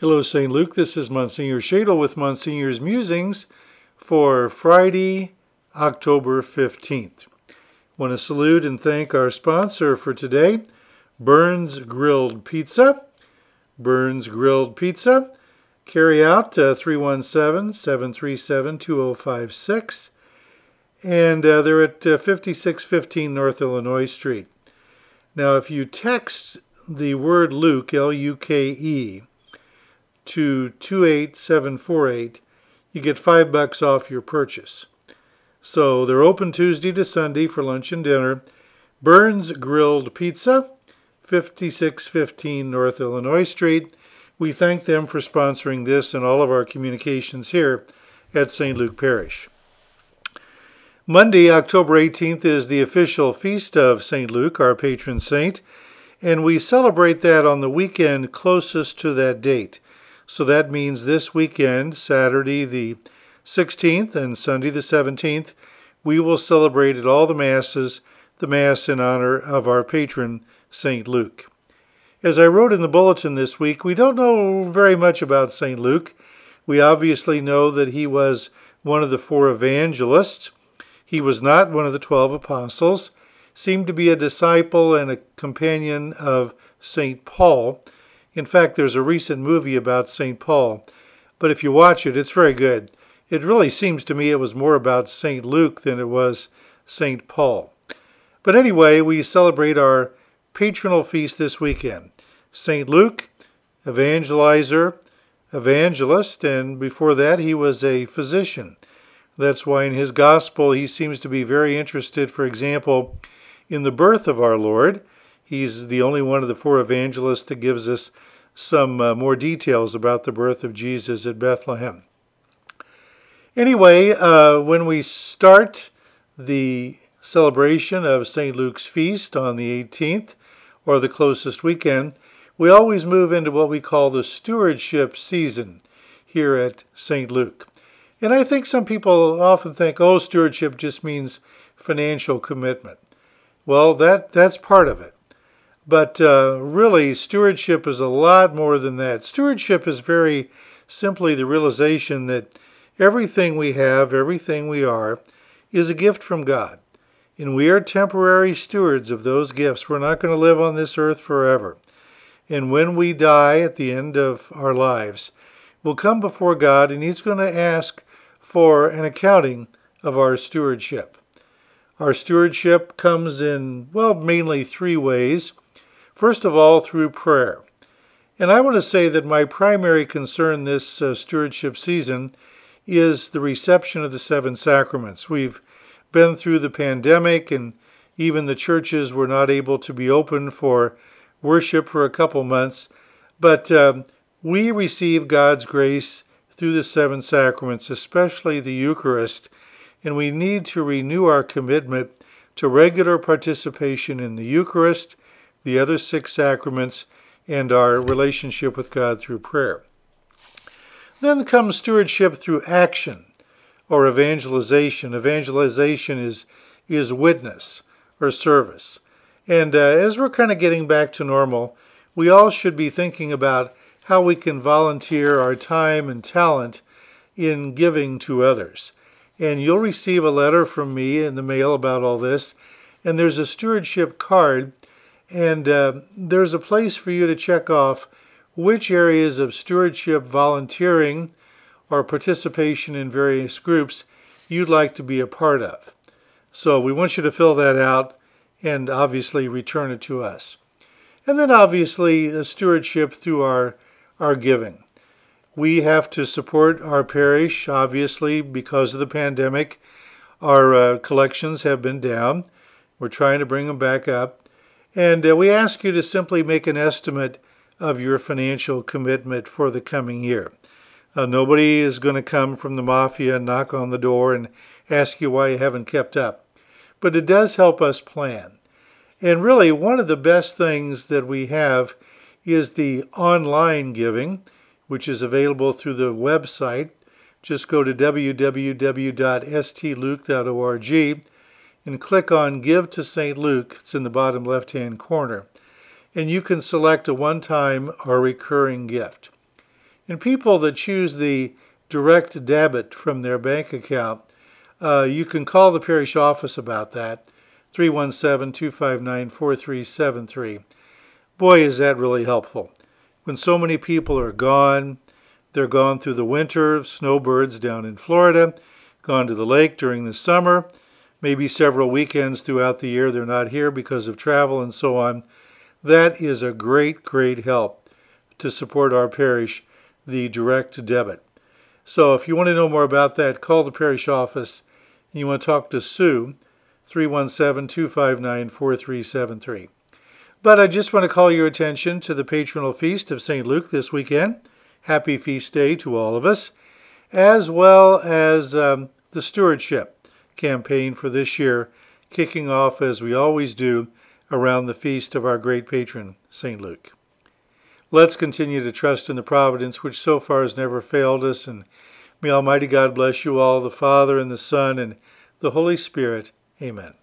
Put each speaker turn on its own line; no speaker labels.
Hello, St. Luke. This is Monsignor Schaedel with Monsignor's Musings for Friday, October 15th. Want to salute and thank our sponsor for today, Byrne's Grilled Pizza. Byrne's Grilled Pizza. Carry out uh, 317 737 2056. And uh, they're at uh, 5615 North Illinois Street. Now, if you text the word Luke, L U K E, to 28748, you get five bucks off your purchase. So they're open Tuesday to Sunday for lunch and dinner. Byrne's Grilled Pizza, 5615 North Illinois Street. We thank them for sponsoring this and all of our communications here at St. Luke Parish. Monday, October 18th, is the official feast of St. Luke, our patron saint, and we celebrate that on the weekend closest to that date. So that means this weekend, Saturday the 16th and Sunday the 17th, we will celebrate at all the Masses the Mass in honor of our patron, St. Luke. As I wrote in the bulletin this week, we don't know very much about St. Luke. We obviously know that he was one of the four evangelists. He was not one of the twelve apostles, seemed to be a disciple and a companion of St. Paul. In fact, there's a recent movie about St. Paul, but if you watch it, it's very good. It really seems to me it was more about St. Luke than it was St. Paul. But anyway, we celebrate our patronal feast this weekend. St. Luke, evangelizer, evangelist, and before that he was a physician. That's why in his gospel he seems to be very interested, for example, in the birth of our Lord. He's the only one of the four evangelists that gives us some uh, more details about the birth of Jesus at Bethlehem. Anyway, uh, when we start the celebration of St. Luke's feast on the 18th, or the closest weekend, we always move into what we call the stewardship season here at St. Luke. And I think some people often think, oh, stewardship just means financial commitment. Well, that, that's part of it. But uh, really, stewardship is a lot more than that. Stewardship is very simply the realization that everything we have, everything we are, is a gift from God. And we are temporary stewards of those gifts. We're not going to live on this earth forever. And when we die at the end of our lives, we'll come before God and He's going to ask for an accounting of our stewardship. Our stewardship comes in, well, mainly three ways. First of all, through prayer. And I want to say that my primary concern this uh, stewardship season is the reception of the seven sacraments. We've been through the pandemic, and even the churches were not able to be open for worship for a couple months. But um, we receive God's grace through the seven sacraments, especially the Eucharist, and we need to renew our commitment to regular participation in the Eucharist the other six sacraments, and our relationship with God through prayer. Then comes stewardship through action or evangelization. Evangelization is, is witness or service. And uh, as we're kind of getting back to normal, we all should be thinking about how we can volunteer our time and talent in giving to others. And you'll receive a letter from me in the mail about all this. And there's a stewardship card and uh, there's a place for you to check off which areas of stewardship, volunteering, or participation in various groups you'd like to be a part of. So we want you to fill that out and obviously return it to us. And then obviously stewardship through our, our giving. We have to support our parish, obviously, because of the pandemic. Our uh, collections have been down. We're trying to bring them back up. And uh, we ask you to simply make an estimate of your financial commitment for the coming year. Uh, nobody is going to come from the mafia and knock on the door and ask you why you haven't kept up. But it does help us plan. And really, one of the best things that we have is the online giving, which is available through the website. Just go to www.stluke.org and click on Give to St. Luke. It's in the bottom left hand corner. And you can select a one time or recurring gift. And people that choose the direct debit from their bank account, uh, you can call the parish office about that, 317 259 4373. Boy, is that really helpful. When so many people are gone, they're gone through the winter, snowbirds down in Florida, gone to the lake during the summer, maybe several weekends throughout the year they're not here because of travel and so on. That is a great, great help to support our parish, the direct debit. So if you want to know more about that, call the parish office. You want to talk to Sue, 317 259 4373. But I just want to call your attention to the patronal feast of St. Luke this weekend. Happy feast day to all of us, as well as um, the stewardship campaign for this year, kicking off as we always do around the feast of our great patron, St. Luke. Let's continue to trust in the providence which so far has never failed us, and may Almighty God bless you all, the Father, and the Son, and the Holy Spirit. Amen.